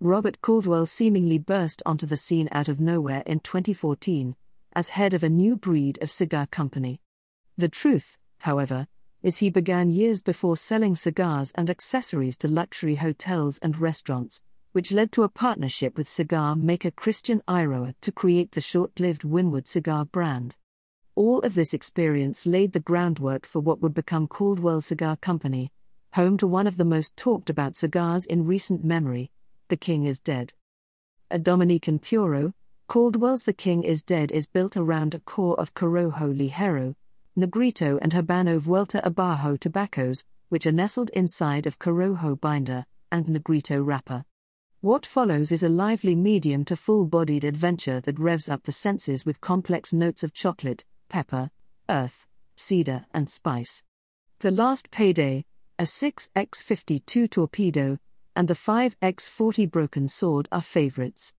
Robert Caldwell seemingly burst onto the scene out of nowhere in 2014 as head of a new breed of cigar company. The truth, however, is he began years before selling cigars and accessories to luxury hotels and restaurants, which led to a partnership with cigar maker Christian Eiroa to create the short lived Winwood cigar brand. All of this experience laid the groundwork for what would become Caldwell Cigar Company, home to one of the most talked about cigars in recent memory The King is Dead. A Dominican Puro, Caldwell's The King is Dead is built around a core of Corojo Ligero, Negrito, and Habano Vuelta Abajo tobaccos, which are nestled inside of Corojo binder and Negrito wrapper. What follows is a lively medium to full bodied adventure that revs up the senses with complex notes of chocolate, pepper, earth, cedar, and spice. The Last Payday, a 6x52 torpedo, and the 5x40 Broken Sword are favorites.